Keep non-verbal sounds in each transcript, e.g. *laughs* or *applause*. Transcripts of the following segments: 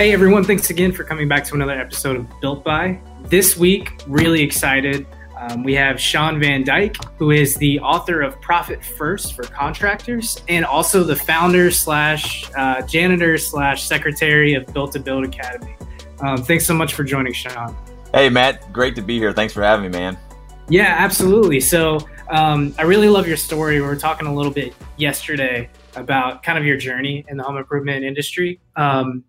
Hey everyone, thanks again for coming back to another episode of Built By. This week, really excited. Um, we have Shawn Van Dyke, who is the author of Profit First for Contractors and also the founder slash uh, janitor slash secretary of Built to Build Academy. Um, thanks so much for joining, Shawn. Hey, Matt. Great to be here. Thanks for having me, man. Yeah, absolutely. So um, I really love your story. We were talking a little bit yesterday about kind of your journey in the home improvement industry. Um,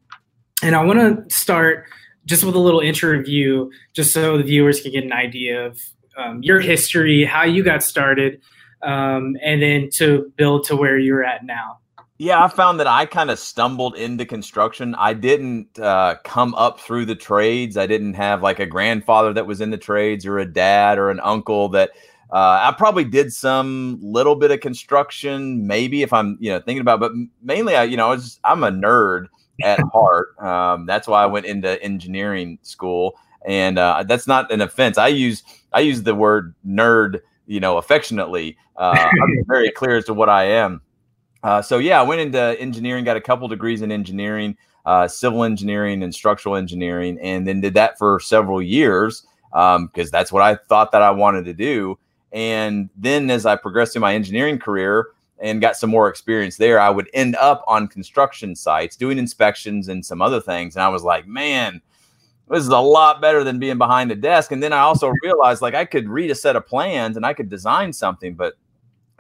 and I want to start just with a little intro review, just so the viewers can get an idea of um, your history, how you got started, um, and then to build to where you're at now. Yeah, I found that I kind of stumbled into construction. I didn't uh, come up through the trades. I didn't have like a grandfather that was in the trades or a dad or an uncle that uh, I probably did some little bit of construction, maybe if I'm, you know, thinking about, but mainly I, you know, I was, I'm a nerd at heart. Um, that's why I went into engineering school, and uh, that's not an offense. I use I use the word nerd, you know, affectionately. Uh, I'm *laughs* very clear as to what I am. Uh, so yeah, I went into engineering, got a couple degrees in engineering, uh, civil engineering and structural engineering, and then did that for several years because um, that's what I thought that I wanted to do. And then as I progressed through my engineering career, and got some more experience there, I would end up on construction sites doing inspections and some other things. And I was like, man, this is a lot better than being behind a desk. And then I also *laughs* realized like I could read a set of plans and I could design something, but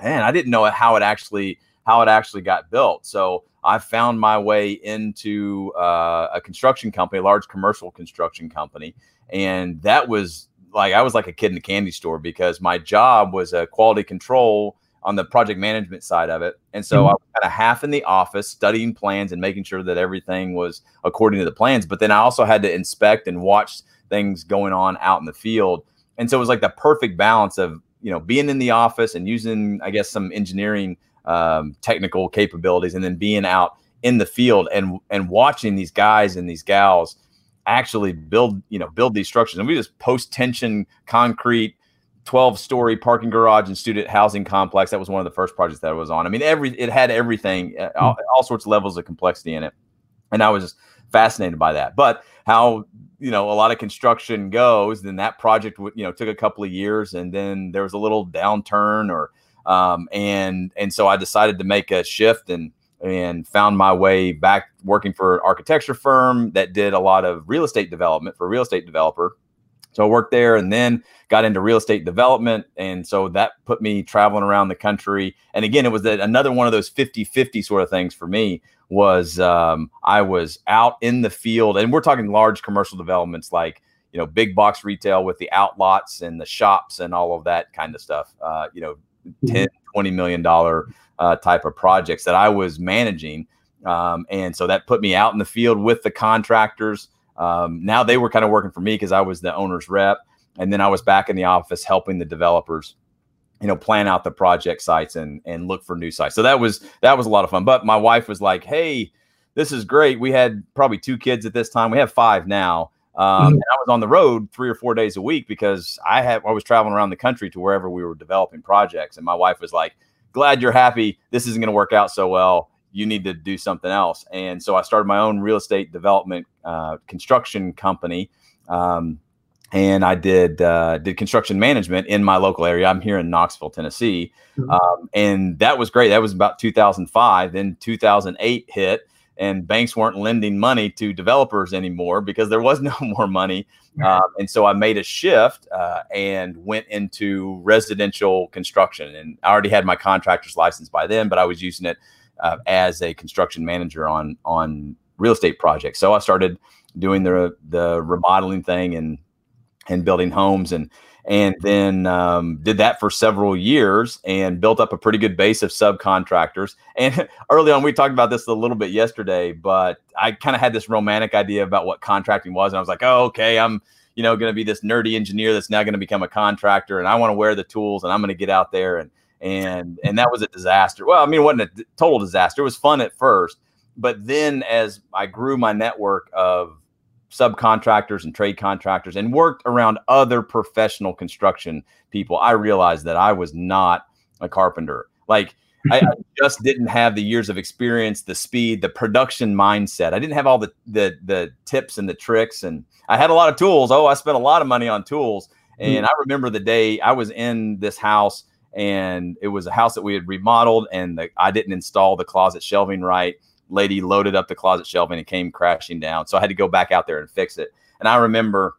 man, I didn't know how it actually how it actually got built. So I found my way into uh, a construction company, a large commercial construction company, and that was like I was like a kid in a candy store because my job was a quality control on the project management side of it. And so mm-hmm. I was kind of half in the office studying plans and making sure that everything was according to the plans. But then I also had to inspect and watch things going on out in the field. And so it was like the perfect balance of, you know, being in the office and using, I guess, some engineering um, technical capabilities and then being out in the field and and watching these guys and these gals actually build, you know, build these structures. And we just post tension concrete 12 story parking garage and student housing complex. That was one of the first projects that I was on. I mean, every it had everything, uh, all, hmm. all, sorts of levels of complexity in it, and I was just fascinated by that. But how you know a lot of construction goes, then that project you know took a couple of years, and then there was a little downturn, or um, and and so I decided to make a shift and and found my way back working for an architecture firm that did a lot of real estate development for a real estate developer so I worked there and then got into real estate development. And so that put me traveling around the country. And again, it was that another one of those 50 50 sort of things for me was um, I was out in the field and we're talking large commercial developments like, you know, big box retail with the outlots and the shops and all of that kind of stuff, uh, you know, mm-hmm. 10, 20 million dollar uh, type of projects that I was managing. Um, and so that put me out in the field with the contractors. Um, now they were kind of working for me because I was the owner's rep, and then I was back in the office helping the developers, you know, plan out the project sites and and look for new sites. So that was that was a lot of fun. But my wife was like, "Hey, this is great. We had probably two kids at this time. We have five now." Um, mm-hmm. and I was on the road three or four days a week because I had I was traveling around the country to wherever we were developing projects, and my wife was like, "Glad you're happy. This isn't going to work out so well you need to do something else. And so I started my own real estate development uh, construction company. Um, and I did uh, did construction management in my local area. I'm here in Knoxville, Tennessee, mm-hmm. um, and that was great. That was about 2005. Then 2008 hit, and banks weren't lending money to developers anymore because there was *laughs* no more money. Um, and so I made a shift uh, and went into residential construction. And I already had my contractor's license by then, but I was using it uh, as a construction manager on on real estate projects. So I started doing the the remodeling thing and and building homes and and then um, did that for several years and built up a pretty good base of subcontractors. And *laughs* early on, we talked about this a little bit yesterday, but I kind of had this romantic idea about what contracting was, and I was like, oh, okay, I'm you know going to be this nerdy engineer that's now going to become a contractor, and I want to wear the tools, and I'm going to get out there and and and that was a disaster. Well, I mean, it wasn't a total disaster. It was fun at first, but then as I grew my network of subcontractors and trade contractors and worked around other professional construction people, I realized that I was not a carpenter. Like I, I, *laughs* just didn't have the years of experience, the speed, the production mindset. I didn't have all the the the tips and the tricks, and I had a lot of tools. Oh, I spent a lot of money on tools. And mm. I remember the day I was in this house, and it was a house that we had remodeled, and the, I didn't install the closet shelving right. Lady loaded up the closet shelving and came crashing down, so I had to go back out there and fix it. And I remember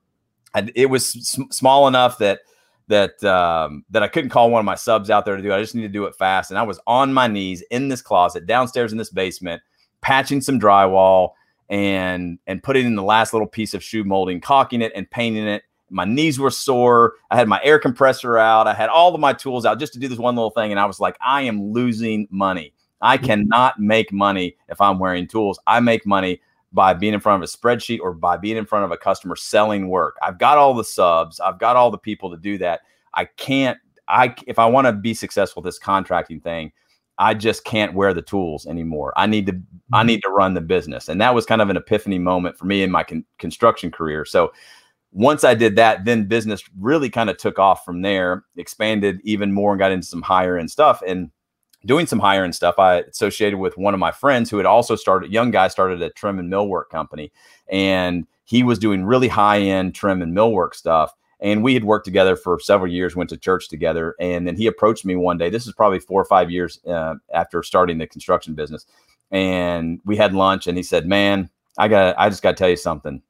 I, it was sm- small enough that that um, that I couldn't call one of my subs out there to do. I just needed to do it fast, and I was on my knees in this closet downstairs in this basement, patching some drywall and and putting in the last little piece of shoe molding, caulking it and painting it. My knees were sore. I had my air compressor out. I had all of my tools out just to do this one little thing, and I was like, I am losing money. I mm-hmm. cannot make money if I'm wearing tools. I make money by being in front of a spreadsheet or by being in front of a customer selling work. I've got all the subs, I've got all the people to do that. I can't I if I want to be successful this contracting thing, I just can't wear the tools anymore. I need to I mm-hmm. need to run the business. And that was kind of an epiphany moment for me in my con- construction career. So once I did that, then business really kind of took off from there, expanded even more and got into some higher end stuff and doing some higher end stuff, I associated with one of my friends who had also started, young guy started a trim and millwork company. And he was doing really high end trim and millwork stuff. And we had worked together for several years, went to church together. And then he approached me one day. This is probably four or five years uh, after starting the construction business. And we had lunch and he said, Man, I got, I just got to tell you something.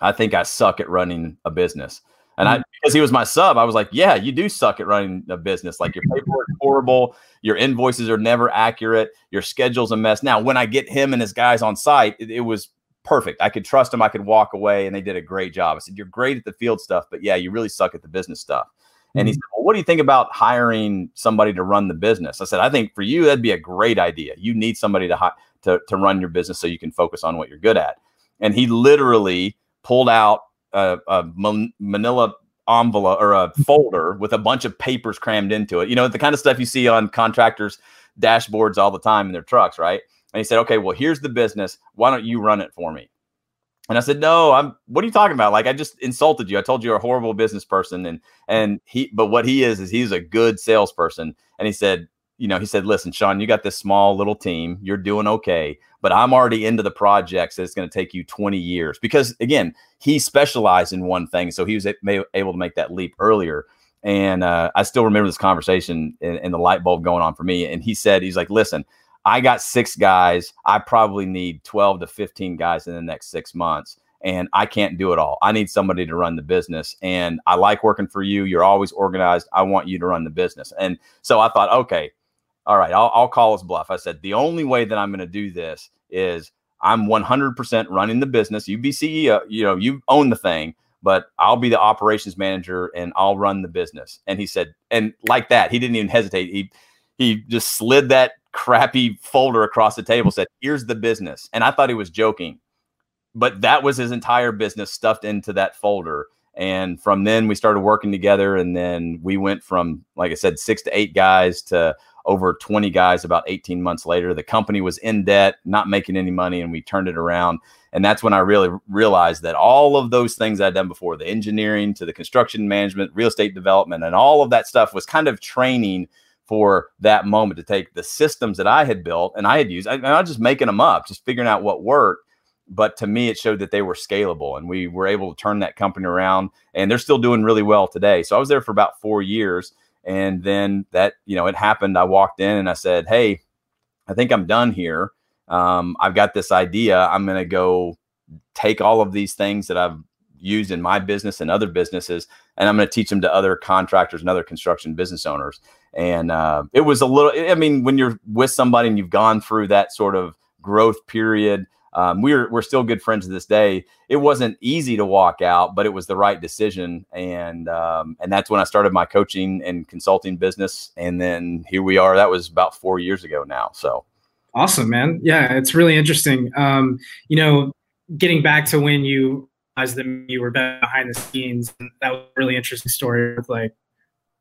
I think I suck at running a business. And I, mm. because he was my sub, I was like, yeah, you do suck at running a business. Like your paperwork horrible, your invoices are never accurate, your schedule's a mess. Now, when I get him and his guys on site, it, it was perfect. I could trust them. I could walk away, and they did a great job. I said, you're great at the field stuff, but yeah, you really suck at the business stuff. And he mm. said, Well, what do you think about hiring somebody to run the business? I said, I think for you, that'd be a great idea. You need somebody to, hi- to, to run your business so you can focus on what you're good at. And he literally pulled out a, a manila envelope or a mm-hmm. folder with a bunch of papers crammed into it. You know, the kind of stuff you see on contractors' dashboards all the time in their trucks, right? And he said, "Okay, well, here's the business. Why don't you run it for me?" And I said, "No, I'm. What are you talking about? Like, I just insulted you. I told you you're a horrible business person." And and he, but what he is is he's a good salesperson. And he said, you know, he said, listen, Shawn, you got this small little team. You're doing okay, but I'm already into the projects it's going to take you 20 years because, again, he specialized in one thing. So he was able to make that leap earlier. And uh, I still remember this conversation and, and the light bulb going on for me. And he said, he's like, listen, I got six guys. I probably need 12 to 15 guys in the next six months and I can't do it all. I need somebody to run the business. And I like working for you. You're always organized. I want you to run the business. And so I thought, okay, all right, I'll, I'll call his bluff. I said, the only way that I'm going to do this is I'm 100% running the business. You be CEO, you know, you own the thing, but I'll be the operations manager and I'll run the business. And he said, and like that, he didn't even hesitate. He, he just slid that crappy folder across the table, said, here's the business. And I thought he was joking, but that was his entire business stuffed into that folder. And from then we started working together. And then we went from, like I said, six to eight guys to over 20 guys about 18 months later. The company was in debt, not making any money, and we turned it around. And that's when I really realized that all of those things I'd done before the engineering to the construction management, real estate development, and all of that stuff was kind of training for that moment to take the systems that I had built and I had used. I, I was just making them up, just figuring out what worked. But to me, it showed that they were scalable and we were able to turn that company around. And they're still doing really well today. So I was there for about four years and then that, you know, it happened. I walked in and I said, Hey, I think I'm done here. Um, I've got this idea. I'm going to go take all of these things that I've used in my business and other businesses, and I'm going to teach them to other contractors and other construction business owners. And uh, it was a little, I mean, when you're with somebody and you've gone through that sort of growth period, um, we're we're still good friends to this day. It wasn't easy to walk out, but it was the right decision, and um, and that's when I started my coaching and consulting business, and then here we are. That was about four years ago now. So awesome, man! Yeah, it's really interesting. Um, you know, getting back to when you realized that you were behind the scenes, that was a really interesting story with like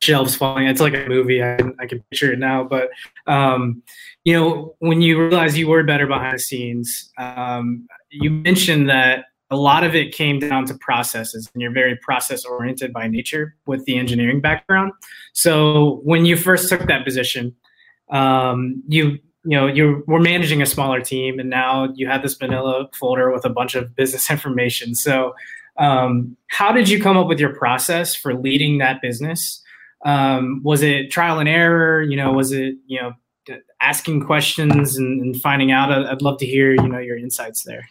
shelves falling. It's like a movie. I can, I can picture it now. But um, you know, when you realize you were better behind the scenes, um, you mentioned that a lot of it came down to processes, and you're very process oriented by nature with the engineering background. So when you first took that position, um, you you know you were managing a smaller team and now you have this vanilla folder with a bunch of business *laughs* information. So um, how did you come up with your process for leading that business? Um, was it trial and error? You know was it you know asking questions and, and finding out. I'd love to hear you know your insights there.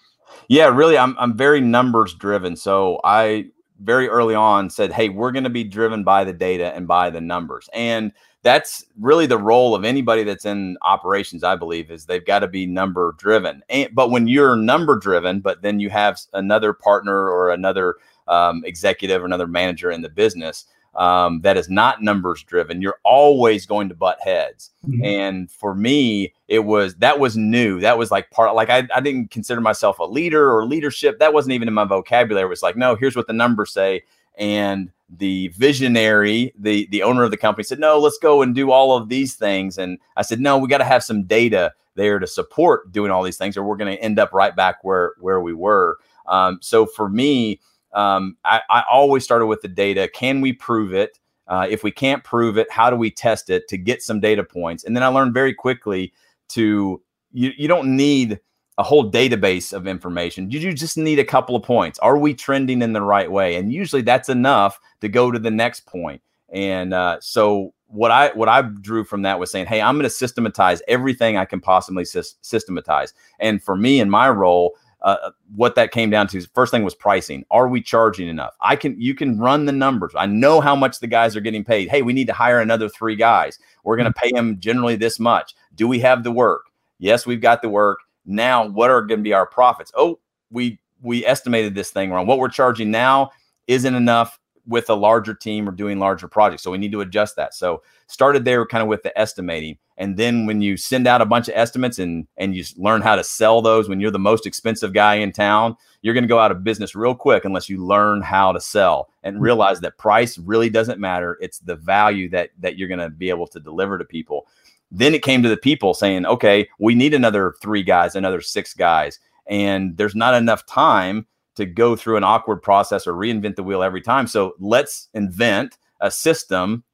Yeah really i'm, I'm very numbers driven. So i very early on said hey we're going to be driven by the data and by the numbers. And that's really the role of anybody that's in operations i believe is they've got to be number driven. And, but when you're number driven but then you have another partner or another um, executive or another manager in the business um, that is not numbers driven you're always going to butt heads mm-hmm. and for me it was that was new that was like part like I, I didn't consider myself a leader or leadership that wasn't even in my vocabulary it was like no here's what the numbers say and the visionary, the the owner of the company said, "No, let's go and do all of these things." And I said, "No, we got to have some data there to support doing all these things, or we're going to end up right back where where we were." Um, so for me, um, I, I, always started with the data. Can we prove it? Uh, if we can't prove it, how do we test it to get some data points? And then I learned very quickly to you you don't need a whole database of information. You just need a couple of points. Are we trending in the right way? And usually that's enough to go to the next point. And uh, so what I what I drew from that was saying, hey, I'm going to systematize everything I can possibly sy- systematize. And for me in my role, uh, what that came down to is first thing was pricing. Are we charging enough? I can you can run the numbers. I know how much the guys are getting paid. Hey, we need to hire another three guys. We're going to pay them generally this much. Do we have the work? Yes, we've got the work now what are going to be our profits oh we we estimated this thing wrong what we're charging now isn't enough with a larger team or doing larger projects. So we need to adjust that. So started there kind of with the estimating. And then when you send out a bunch of estimates and and you learn how to sell those when you're the most expensive guy in town you're going to go out of business real quick unless you learn how to sell and mm-hmm. realize that price really doesn't matter. It's the value that that you're going to be able to deliver to people. Then it came to the people saying, okay, we need another three guys, another six guys. And there's not enough time to go through an awkward process or reinvent the wheel every time. So let's invent a system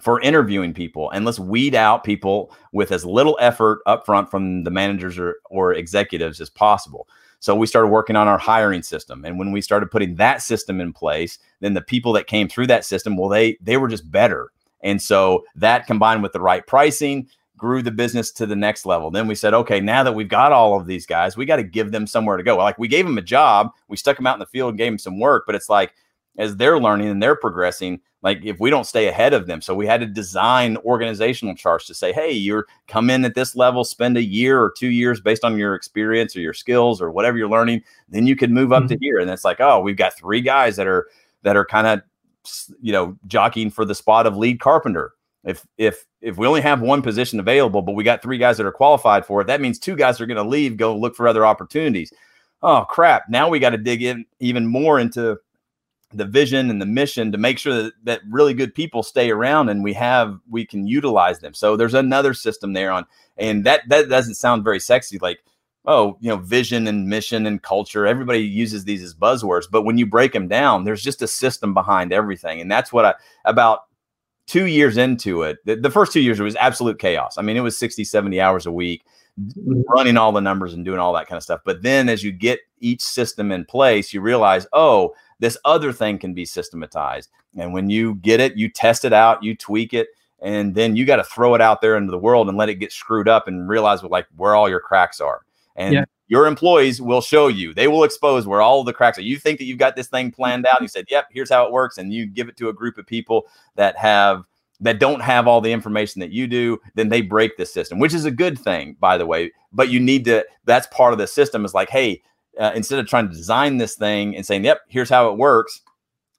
for interviewing people and let's weed out people with as little effort upfront from the managers or, or executives as possible. So we started working on our hiring system. And when we started putting that system in place, then the people that came through that system, well, they they were just better. And so that combined with the right pricing, grew the business to the next level. Then we said, okay, now that we've got all of these guys, we got to give them somewhere to go. Like we gave them a job, we stuck them out in the field and gave them some work, but it's like as they're learning and they're progressing, like if we don't stay ahead of them. So we had to design organizational charts to say, hey, you're come in at this level, spend a year or two years based on your experience or your skills or whatever you're learning, then you can move up mm-hmm. to here. And it's like, oh, we've got three guys that are that are kind of you know jockeying for the spot of lead carpenter if if if we only have one position available, but we got three guys that are qualified for it, that means two guys are going to leave, go look for other opportunities. Oh crap! Now we got to dig in even more into the vision and the mission to make sure that, that really good people stay around and we have we can utilize them. So there's another system there on, and that that doesn't sound very sexy, like oh you know vision and mission and culture. Everybody uses these as buzzwords, but when you break them down, there's just a system behind everything, and that's what I about two years into it, the, the, first two years, it was absolute chaos. I mean, it was 60, 70 hours a week, mm-hmm. running all the numbers and doing all that kind of stuff. But then as you get each system in place, you realize, oh, this other thing can be systematized. And when you get it, you test it out, you tweak it, and then you got to throw it out there into the world and let it get screwed up and realize what, like where all your cracks are. And yeah. Your employees will show you, they will expose where all the cracks are. You think that you've got this thing planned out. You said, yep, here's how it works. And you give it to a group of people that have that don't have all the information that you do, then they break the system, which is a good thing, by the way. But you need to, that's part of the system is like, hey, uh, instead of trying to design this thing and saying, yep, here's how it works,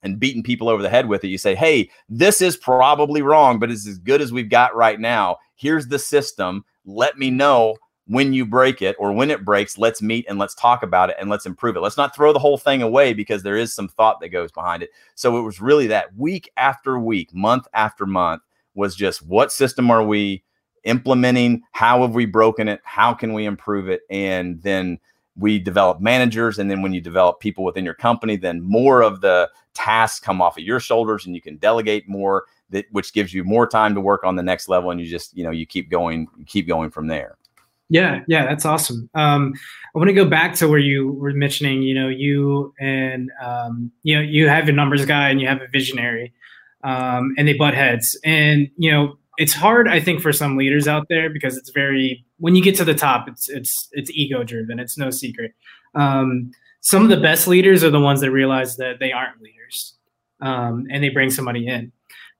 and beating people over the head with it, you say, hey, this is probably wrong, but it's as good as we've got right now. Here's the system. Let me know when you break it or when it breaks, let's meet and let's talk about it and let's improve it. Let's not throw the whole thing away because there is some thought that goes behind it. So it was really that week after week, month after month was just what system are we implementing? How have we broken it? How can we improve it? And then we develop managers and then when you develop people within your company then more of the tasks come off of your shoulders and you can delegate more that which gives you more time to work on the next level and you just you know you keep going keep going from there yeah yeah that's awesome. Um, i want to go back to where you were mentioning you know you and um, you know you have a numbers guy and you have a visionary um, and they butt heads. And you know it's hard i think for some leaders out there because it's very when you get to the top it's it's it's ego driven. It's no secret. Um, some of the best leaders are the ones that realize that they aren't leaders um, and they bring somebody in.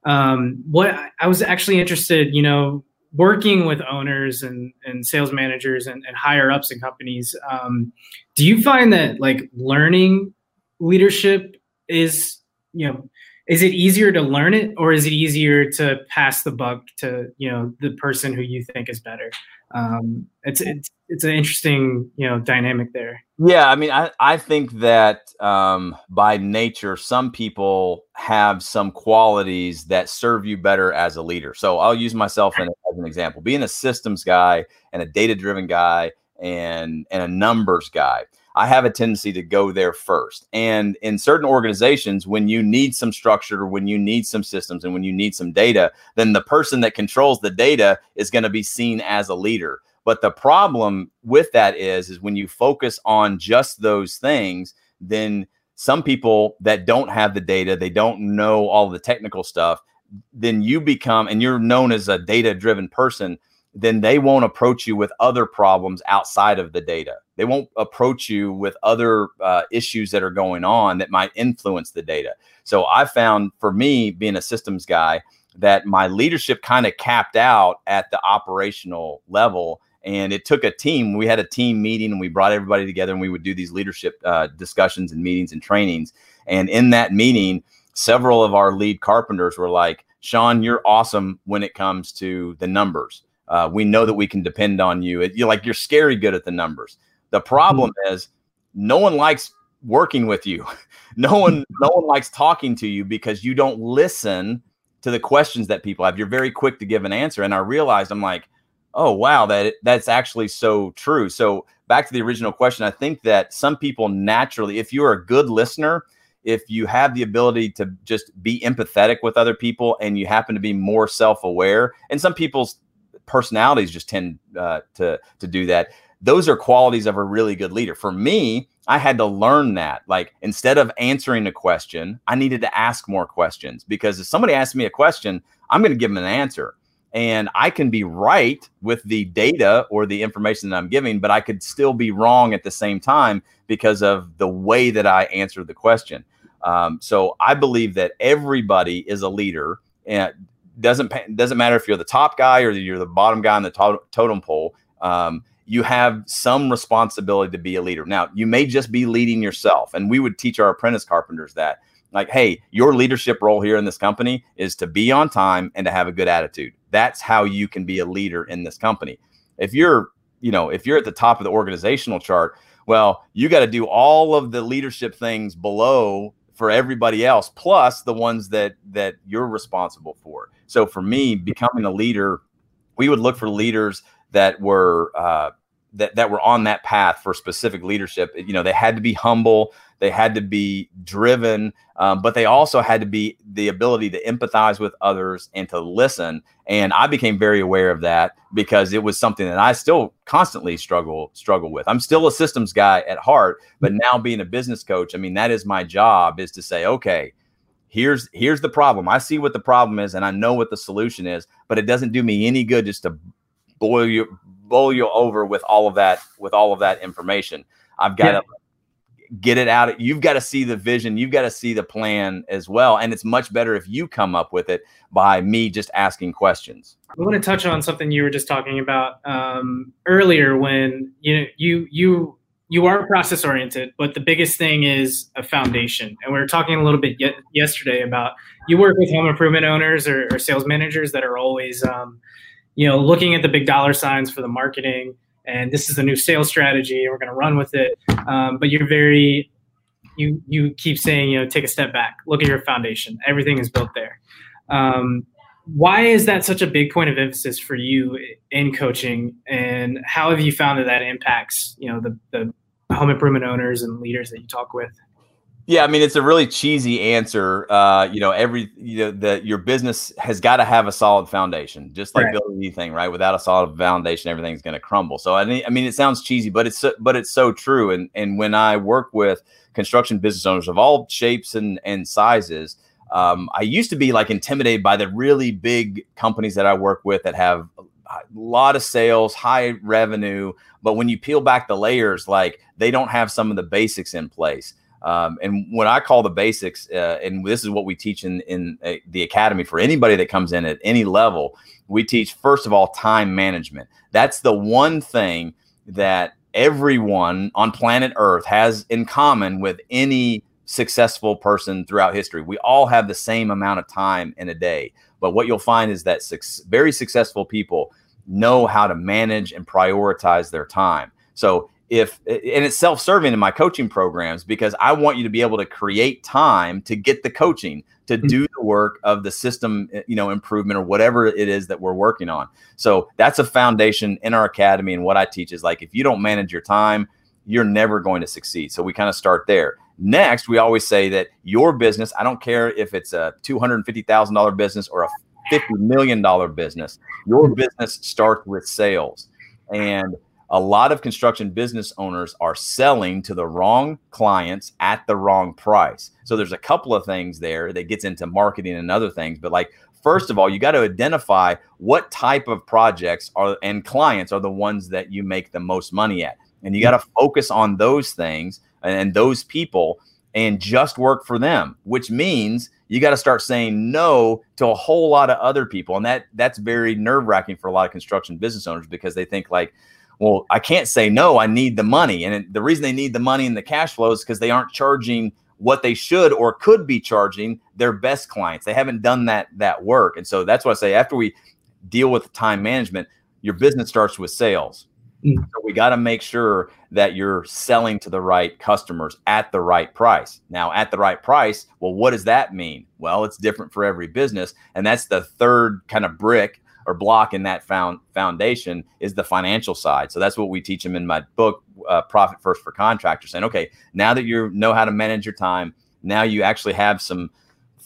Um, what i was actually interested you know working with owners and, and sales managers and, and higher ups in companies um, do you find that like learning leadership is you know is it easier to learn it or is it easier to pass the buck to you know the person who you think is better? Um, it's it's it's an interesting you know dynamic there yeah i mean i i think that um, by nature some people have some qualities that serve you better as a leader so i'll use myself as an example being a systems guy and a data driven guy and and a numbers guy I have a tendency to go there first. And in certain organizations, when you need some structure, when you need some systems, and when you need some data, then the person that controls the data is going to be seen as a leader. But the problem with that is, is when you focus on just those things, then some people that don't have the data, they don't know all the technical stuff, then you become, and you're known as a data driven person then they won't approach you with other problems outside of the data. They won't approach you with other uh, issues that are going on that might influence the data. So I found for me, being a systems guy, that my leadership kind of capped out at the operational level. And it took a team. We had a team meeting and we brought everybody together and we would do these leadership uh, discussions and meetings and trainings. And in that meeting, several of our lead carpenters were like, Shawn, you're awesome when it comes to the numbers uh, we know that we can depend on you. It, you're like you're scary good at the numbers. The problem mm-hmm. is no one likes working with you. *laughs* no one no one likes talking to you because you don't listen to the questions that people have. You're very quick to give an answer. And I realized I'm like, oh wow, that that's actually so true. So back to the original question, I think that some people naturally, if you're a good listener, if you have the ability to just be empathetic with other people and you happen to be more self-aware, and some people's personalities just tend uh, to to do that. Those are qualities of a really good leader. For me, I had to learn that. Like instead of answering a question, I needed to ask more questions because if somebody asks me a question, I'm going to give them an answer. And I can be right with the data or the information that I'm giving, but I could still be wrong at the same time because of the way that I answered the question. Um, so I believe that everybody is a leader. And doesn't doesn't matter if you're the top guy or you're the bottom guy on the to- totem pole. Um, you have some responsibility to be a leader. Now, you may just be leading yourself, and we would teach our apprentice carpenters that. Like, hey, your leadership role here in this company is to be on time and to have a good attitude. That's how you can be a leader in this company. If you're, you know, if you're at the top of the organizational chart, well, you got to do all of the leadership things below for everybody else, plus the ones that that you're responsible for. So for me, becoming a leader, we would look for leaders that were uh, that that were on that path for specific leadership. You know, they had to be humble, they had to be driven, um, but they also had to be the ability to empathize with others and to listen. And I became very aware of that because it was something that I still constantly struggle struggle with. I'm still a systems guy at heart, but now being a business coach, I mean, that is my job is to say, okay here's here's the problem. I see what the problem is and I know what the solution is, but it doesn't do me any good just to boil you bowl you over with all of that with all of that information. I've got yeah. to get it out. You've got to see the vision. You've got to see the plan as well. And it's much better if you come up with it by me just asking questions. I want to touch on something you were just talking about um, earlier when you know you you you are process oriented, but the biggest thing is a foundation. And we were talking a little bit yesterday about you work with home improvement owners or, or sales managers that are always, um, you know, looking at the big dollar signs for the marketing. And this is the new sales strategy. And we're going to run with it. Um, but you're very, you you keep saying, you know, take a step back, look at your foundation. Everything is built there. Um, why is that such a big point of emphasis for you in coaching and how have you found that that impacts you know the, the home improvement owners and leaders that you talk with? Yeah, I mean it's a really cheesy answer. Uh, you know, every you know that your business has got to have a solid foundation, just like right. building anything, right? Without a solid foundation, everything's going to crumble. So I mean, I mean, it sounds cheesy, but it's but it's so true. And and when I work with construction business owners of all shapes and and sizes, um, I used to be like intimidated by the really big companies that I work with that have a lot of sales, high revenue, but when you peel back the layers, like they don't have some of the basics in place. Um, and what I call the basics, uh, and this is what we teach in in uh, the academy for anybody that comes in at any level, we teach first of all time management. That's the one thing that everyone on planet Earth has in common with any successful person throughout history. We all have the same amount of time in a day. But what you'll find is that su- very successful people know how to manage and prioritize their time. So if and it's self-serving in my coaching programs because I want you to be able to create time to get the coaching to mm-hmm. do the work of the system eh, you know improvement or whatever it is that we're working on. So that's a foundation in our academy and what I teach is like if you don't manage your time, you're never going to succeed. So we kind of start there. Next, we always say that your business, I don't care if it's a $250,000 business or a $50 million business, your mm-hmm. business starts with sales. And a lot of construction business owners are selling to the wrong clients at the wrong price. So there's a couple of things there that gets into marketing and other things, but like first of all, you got to identify what type of projects are and clients are the ones that you make the most money at. And you got to focus on those things and those people and just work for them, which means you got to start saying no to a whole lot of other people. And that that's very nerve-wracking for a lot of construction business owners because they think like, well, I can't say no. I need the money. And the reason they need the money and the cash flow is because they aren't charging what they should or could be charging their best clients. They haven't done that that work. And so that's why I say after we deal with time management, your business starts with sales. Mm. So we got to make sure that you're selling to the right customers at the right price. Now, at the right price, well, what does that mean? Well, it's different for every business. And that's the third kind of brick or block in that found foundation is the financial side. So that's what we teach them in my book, uh, Profit First for Contractors. Saying, okay, now that you know how to manage your time, now you actually have some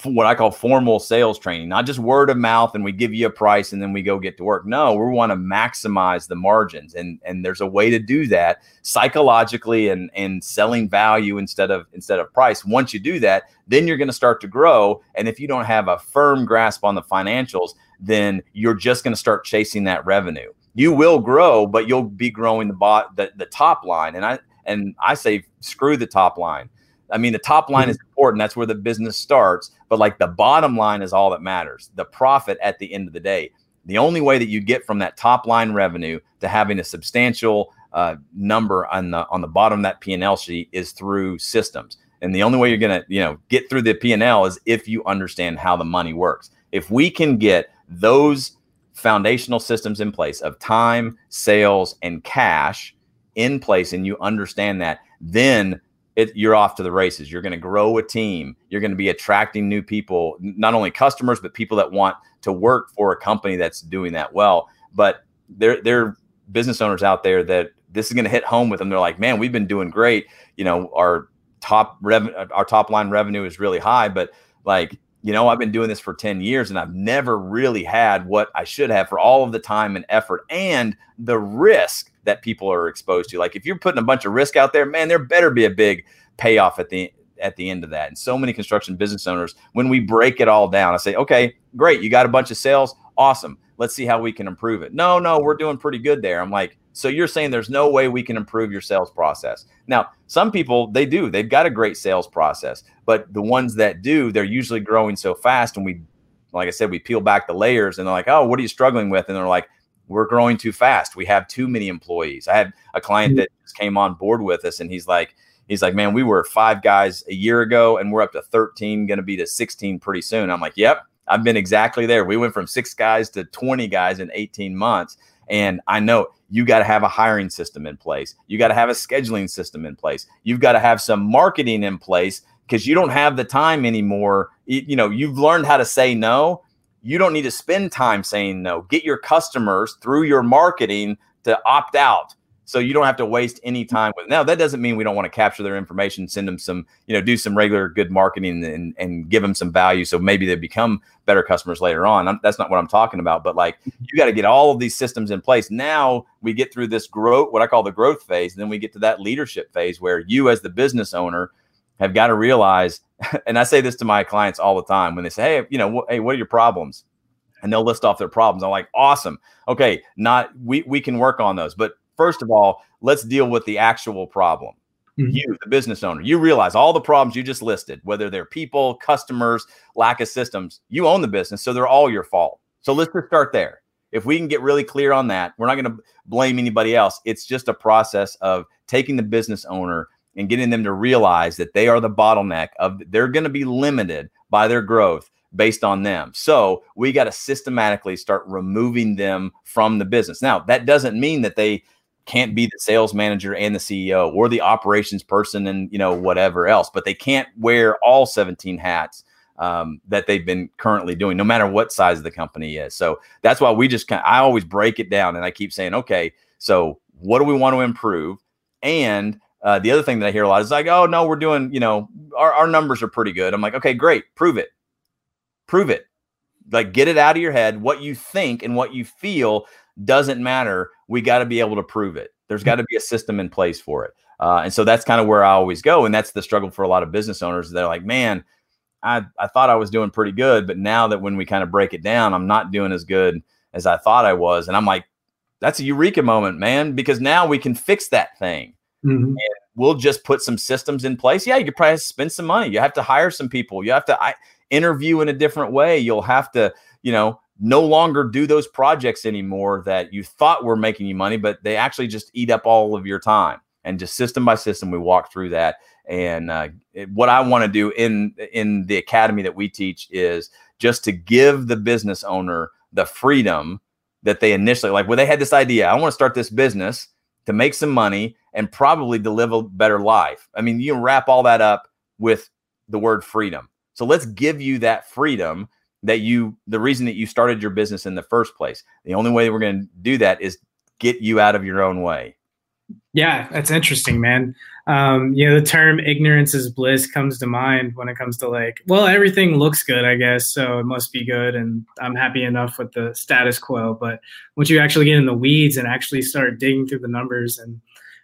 what I call formal sales training, not just word of mouth and we give you a price and then we go get to work. No, we want to maximize the margins. And and there's a way to do that psychologically and and selling value instead of instead of price. Once you do that, then you're going to start to grow. And if you don't have a firm grasp on the financials, then you're just going to start chasing that revenue. You will grow, but you'll be growing the bot the, the top line. And I and I say screw the top line I mean, the top line is mm-hmm. important. That's where the business starts. But like the bottom line is all that matters. The profit at the end of the day. The only way that you get from that top line revenue to having a substantial uh, number on the on the bottom of that P and L sheet is through systems. And the only way you're gonna you know get through the P and L is if you understand how the money works. If we can get those foundational systems in place of time, sales, and cash in place, and you understand that, then it, you're off to the races. You're going to grow a team. You're going to be attracting new people, not only customers, but people that want to work for a company that's doing that well. But there, there are business owners out there that this is going to hit home with them. They're like, man, we've been doing great. You know, our top revenue, our top line revenue is really high, but like, you know, I've been doing this for 10 years and I've never really had what I should have for all of the time and effort and the risk that people are exposed to. Like if you're putting a bunch of risk out there, man, there better be a big payoff at the at the end of that. And so many construction business owners, when we break it all down, I say, okay, great, you got a bunch of sales, awesome. Let's see how we can improve it. No, no, we're doing pretty good there. I'm like, so you're saying there's no way we can improve your sales process. Now, some people they do. They've got a great sales process, but the ones that do, they're usually growing so fast and we like I said, we peel back the layers and they're like, "Oh, what are you struggling with?" And they're like, we're growing too fast. We have too many employees. I had a client mm-hmm. that just came on board with us, and he's like, he's like, man, we were five guys a year ago, and we're up to 13, going to be to 16 pretty soon. I'm like, yep, I've been exactly there. We went from six guys to 20 guys in 18 months. And I know you got to have a hiring system in place. You got to have a scheduling system in place. You've got to have some marketing in place because you don't have the time anymore. You, know, you've learned how to say no you don't need to spend time saying no. Get your customers through your marketing to opt out. So you don't have to waste any time with now that doesn't mean we don't want to capture their information send them some you know do some regular good marketing and, and give them some value so maybe they become better customers later on. I'm, that's not what i'm talking about but like mm-hmm. you got to get all of these systems in place. Now we get through this growth what i call the growth phase and then we get to that leadership phase where you as the business owner have got to realize *laughs* and i say this to my clients all the time when they say hey you know wh- hey what are your problems? And they'll list off their problems. I'm like awesome. Okay not we we can work on those. But first of all, let's deal with the actual problem. Mm-hmm. You, the business owner, you realize all the problems you just listed, whether they're people, customers, lack of systems, you own the business. So they're all your fault. So let's just start there. If we can get really clear on that, we're not going to blame anybody else. It's just a process of taking the business owner and getting them to realize that they are the bottleneck of they're going to be limited by their growth based on them. So we got to systematically start removing them from the business. Now, that doesn't mean that they can't be the sales manager and the CEO or the operations person and you know whatever else, but they can't wear all 17 hats um, that they've been currently doing, no matter what size the company is. So that's why we just kind. I always break it down and I keep saying, okay, so what do we want to improve? And uh, the other thing that I hear a lot is like, oh no, we're doing, you know, our, our numbers are pretty good. I'm like, okay, great, prove it, prove it, like get it out of your head what you think and what you feel doesn't matter. We got to be able to prove it. There's got to be a system in place for it. Uh, and so that's kind of where I always go. And that's the struggle for a lot of business owners. They're like, man, I, I thought I was doing pretty good. But now that when we kind of break it down, I'm not doing as good as I thought I was. And I'm like, that's a eureka moment, man, because now we can fix that thing. Mm-hmm. And we'll just put some systems in place. Yeah, you could probably spend some money. You have to hire some people. You have to I, interview in a different way. You'll have to, you know, no longer do those projects anymore that you thought were making you money, but they actually just eat up all of your time. And just system by system, we walk through that. And uh, it, what I want to do in in the academy that we teach is just to give the business owner the freedom that they initially like. Well, they had this idea: I want to start this business to make some money and probably to live a better life. I mean, you wrap all that up with the word freedom. So let's give you that freedom that you the reason that you started your business in the first place. The only way we're going to do that is get you out of your own way. Yeah, that's interesting, man. Um, you know, the term ignorance is bliss comes to mind when it comes to like, well, everything looks good, I guess, so it must be good, and I'm happy enough with the status quo. But once you actually get in the weeds and actually start digging through the numbers and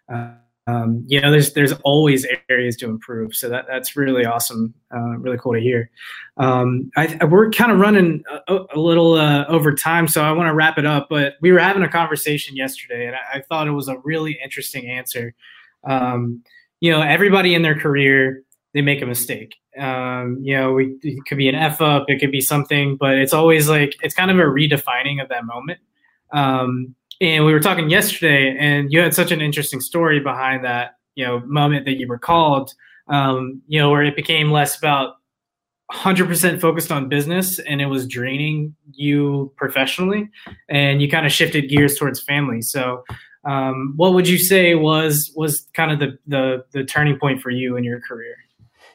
uh, um, you know, there's there's always areas to improve. So that that's really awesome, uh, really cool to hear. Um, I, we're kind of running a, a little uh, over time, so I want to wrap it up. But we were having a conversation yesterday, and I, I thought it was a really interesting answer. Um, you know, everybody in their career they make a mistake. Um, you know, we, it could be an f up, it could be something, but it's always like it's kind of a redefining of that moment. And we were talking yesterday, and you had such an interesting story behind that, you know, moment that you recalled, um, you know, where it became less about 100% focused on business and it was draining you professionally, and you kind of shifted gears towards family. So, um, what would you say was was kind of the, the the turning point for you in your career?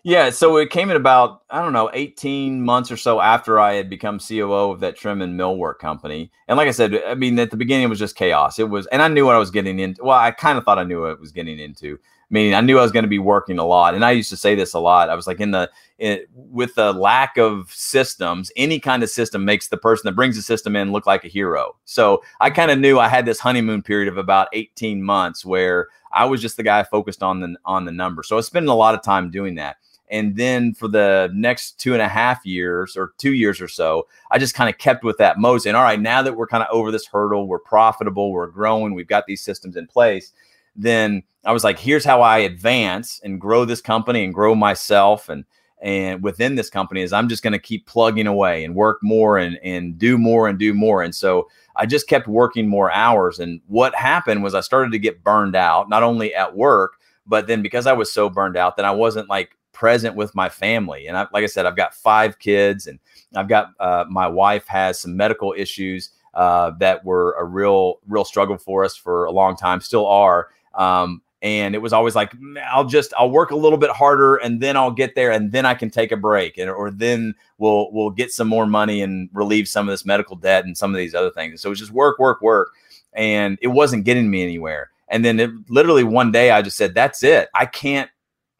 Yeah, so it came in about I don't know, eighteen months or so after I had become COO of that trim and millwork company. And like I said, I mean, at the beginning it was just chaos. It was, and I knew what I was getting into. Well, I kind of thought I knew what I was getting into. I mean, I knew I was going to be working a lot, and I used to say this a lot. I was like, in the in, with the lack of systems, any kind of system makes the person that brings the system in look like a hero. So I kind of knew I had this honeymoon period of about eighteen months where I was just the guy focused on the on the number. So I was spending a lot of time doing that. And then for the next two and a half years or two years or so, I just kind of kept with that mode And all right, now that we're kind of over this hurdle, we're profitable, we're growing, we've got these systems in place. Then I was like, here's how I advance and grow this company and grow myself and and within this company is I'm just going to keep plugging away and work more and and do more and do more. And so I just kept working more hours. And what happened was I started to get burned out, not only at work, but then because I was so burned out that I wasn't like present with my family. And I, like I said, I've got five kids, and I've got uh, my wife has some medical issues uh, that were a real, real struggle for us for a long time, still are. Um, and it was always like i'll just i'll work a little bit harder and then i'll get there and then i can take a break and or then we'll we'll get some more money and relieve some of this medical debt and some of these other things so it was just work work work and it wasn't getting me anywhere And then it, literally one day I just said, that's it. I can't,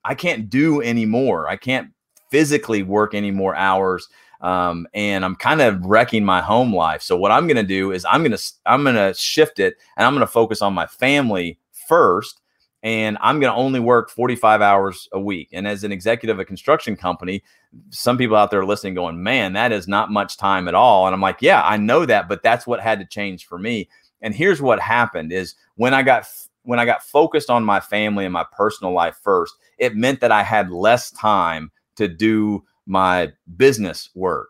I can't do anymore. I can't physically work any more hours. Um, and I'm kind of wrecking my home life. So what I'm going to do is I'm going to, I'm going to shift it and I'm going to focus on my family first and I'm going to only work 45 hours a week. And as an executive of a construction company, some people out there listening going, man, that is not much time at all. And I'm like, yeah, I know that, but that's what had to change for me. And here's what happened is when I got when I got focused on my family and my personal life first, it meant that I had less time to do my business work.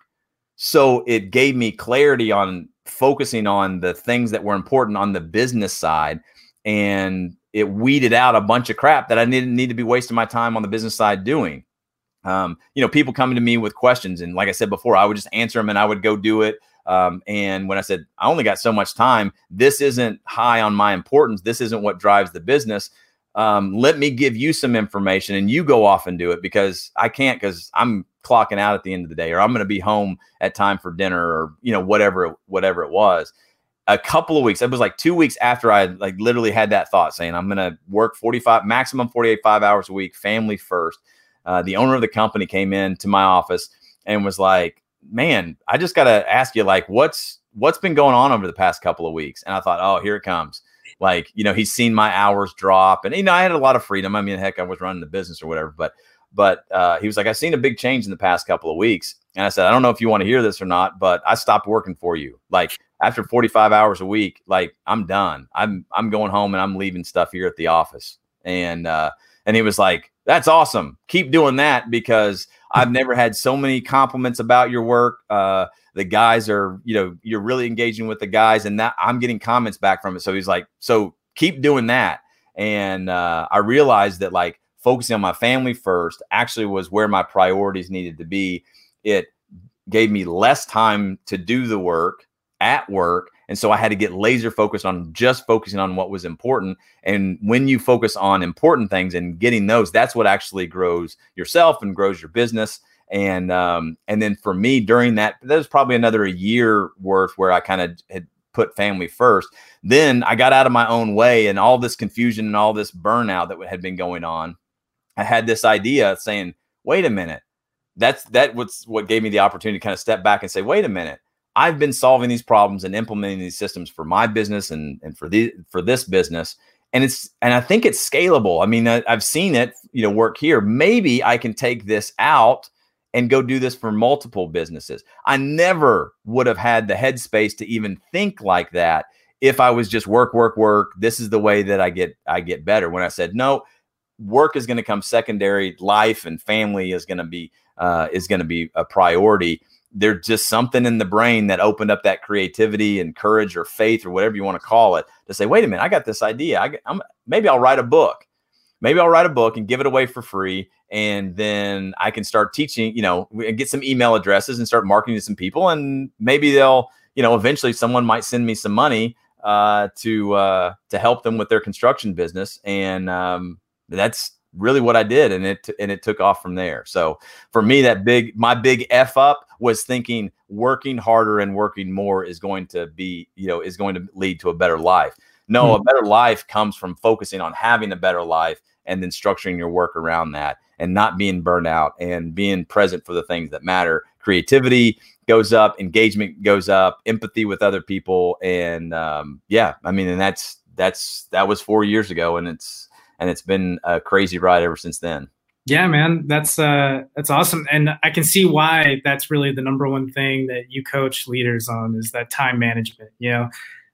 So it gave me clarity on focusing on the things that were important on the business side and it weeded out a bunch of crap that I didn't need to be wasting my time on the business side doing. Um, you know, people coming to me with questions, and like I said before, I would just answer them and I would go do it. Um, and when I said I only got so much time, this isn't high on my importance. This isn't what drives the business. Um, let me give you some information, and you go off and do it because I can't because I'm clocking out at the end of the day, or I'm going to be home at time for dinner, or you know whatever whatever it was a couple of weeks. It was like two weeks after I like literally had that thought saying I'm going to work 45 maximum 48 five hours a week, family first. Uh, the owner of the company came in to my office and was like, "Man, I just got to ask you like what's what's been going on over the past couple of weeks?" And I thought, "Oh, here it comes." Like, you know, he's seen my hours drop and you know, I had a lot of freedom. I mean, heck, I was running the business or whatever, but but uh, he was like, I've seen a big change in the past couple of weeks. And I said, I don't know if you want to hear this or not, but I stopped working for you. Like after 45 hours a week, like I'm done. I'm I'm going home and I'm leaving stuff here at the office. And uh, and he was like, That's awesome. Keep doing that because I've never had so many compliments about your work. Uh, the guys are, you know, you're really engaging with the guys, and that I'm getting comments back from it. So he's like, So keep doing that. And uh, I realized that like focusing on my family first actually was where my priorities needed to be. It gave me less time to do the work at work. And so I had to get laser focused on just focusing on what was important. And when you focus on important things and getting those, that's what actually grows yourself and grows your business. And um, and then for me during that, there was probably another year worth where I kind of had put family first. Then I got out of my own way and all this confusion and all this burnout that had been going on. I had this idea saying, wait a minute. That's that was what gave me the opportunity to kind of step back and say, wait a minute I've been solving these problems and implementing these systems for my business and and for the for this business and it's and I think it's scalable. I mean, I, have seen it, you know, work here. Maybe I can take this out and go do this for multiple businesses. I never would have had the headspace to even think like that if I was just work, work, work. This is the way that I get I get better. When I said no, work is going to come secondary. Life and family is going to be uh, is going to be a priority there's just something in the brain that opened up that creativity and courage or faith or whatever you want to call it to say, wait a minute, I got this idea. I, am maybe I'll write a book. Maybe I'll write a book and give it away for free, and then I can start teaching. You know, and get some email addresses and start marketing to some people, and maybe they'll, you know, eventually someone might send me some money uh, to uh, to help them with their construction business, and um, that's really what I did, and it and it took off from there. So for me, that big my big f up was thinking working harder and working more is going to be you know is going to lead to a better life. No, hmm. a better life comes from focusing on having a better life and then structuring your work around that and not being burned out and being present for the things that matter. Creativity goes up, engagement goes up, empathy with other people, and um, yeah, I mean, and that's that's that was four years ago, and it's and it's been a crazy ride ever since then. Yeah, man, that's uh, that's awesome, and I can see why that's really the number one thing that you coach leaders on is that time management. You know,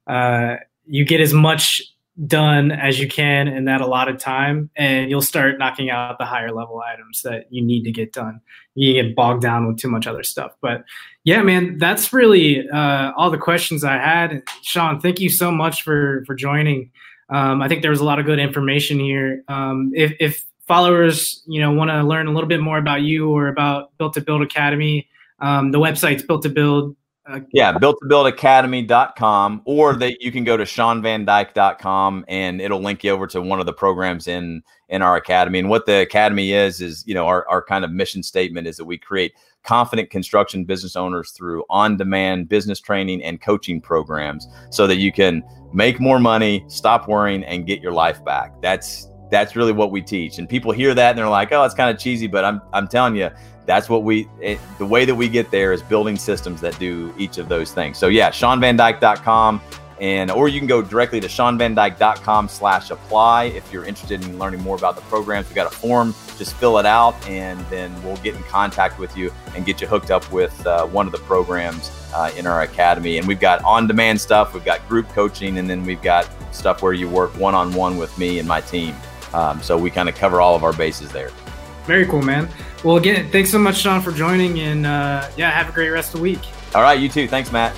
uh, you get as much done as you can in that allotted time, and you'll start knocking out the higher level items that you need to get done. You get bogged down with too much other stuff. But yeah, man, that's really uh, all the questions I had. Shawn, thank you so much for for joining. Um, I think there was a lot of good information here. Um, if, if, followers, you know, want to learn a little bit more about you or about Built to Build Academy, um, the website's Built to Build. Uh, yeah, built to build academy.com or that you can go to shawnvandyke.com and it'll link you over to one of the programs in in our academy. And what the academy is is, you know, our, our kind of mission statement is that we create confident construction business owners through on demand business training and coaching programs so that you can make more money, stop worrying, and get your life back. That's that's really what we teach. And people hear that and they're like, "Oh, it's kind of cheesy," but I'm I'm telling you, that's what we it, the way that we get there is building systems that do each of those things. So yeah, ShawnVanDyke.com and or you can go directly to shawnvandyke.com slash apply if you're interested in learning more about the programs. We got a form. Just fill it out and then we'll get in contact with you and get you hooked up with uh, one of the programs uh, in our academy. And we've got on-demand stuff. We've got group coaching and then we've got stuff where you work one-on-one with me and my team. Um, so we kind of cover all of our bases there. Very cool man. Well again thanks so much shawn for joining and uh, yeah have a great rest of the week. All right you too. Thanks matt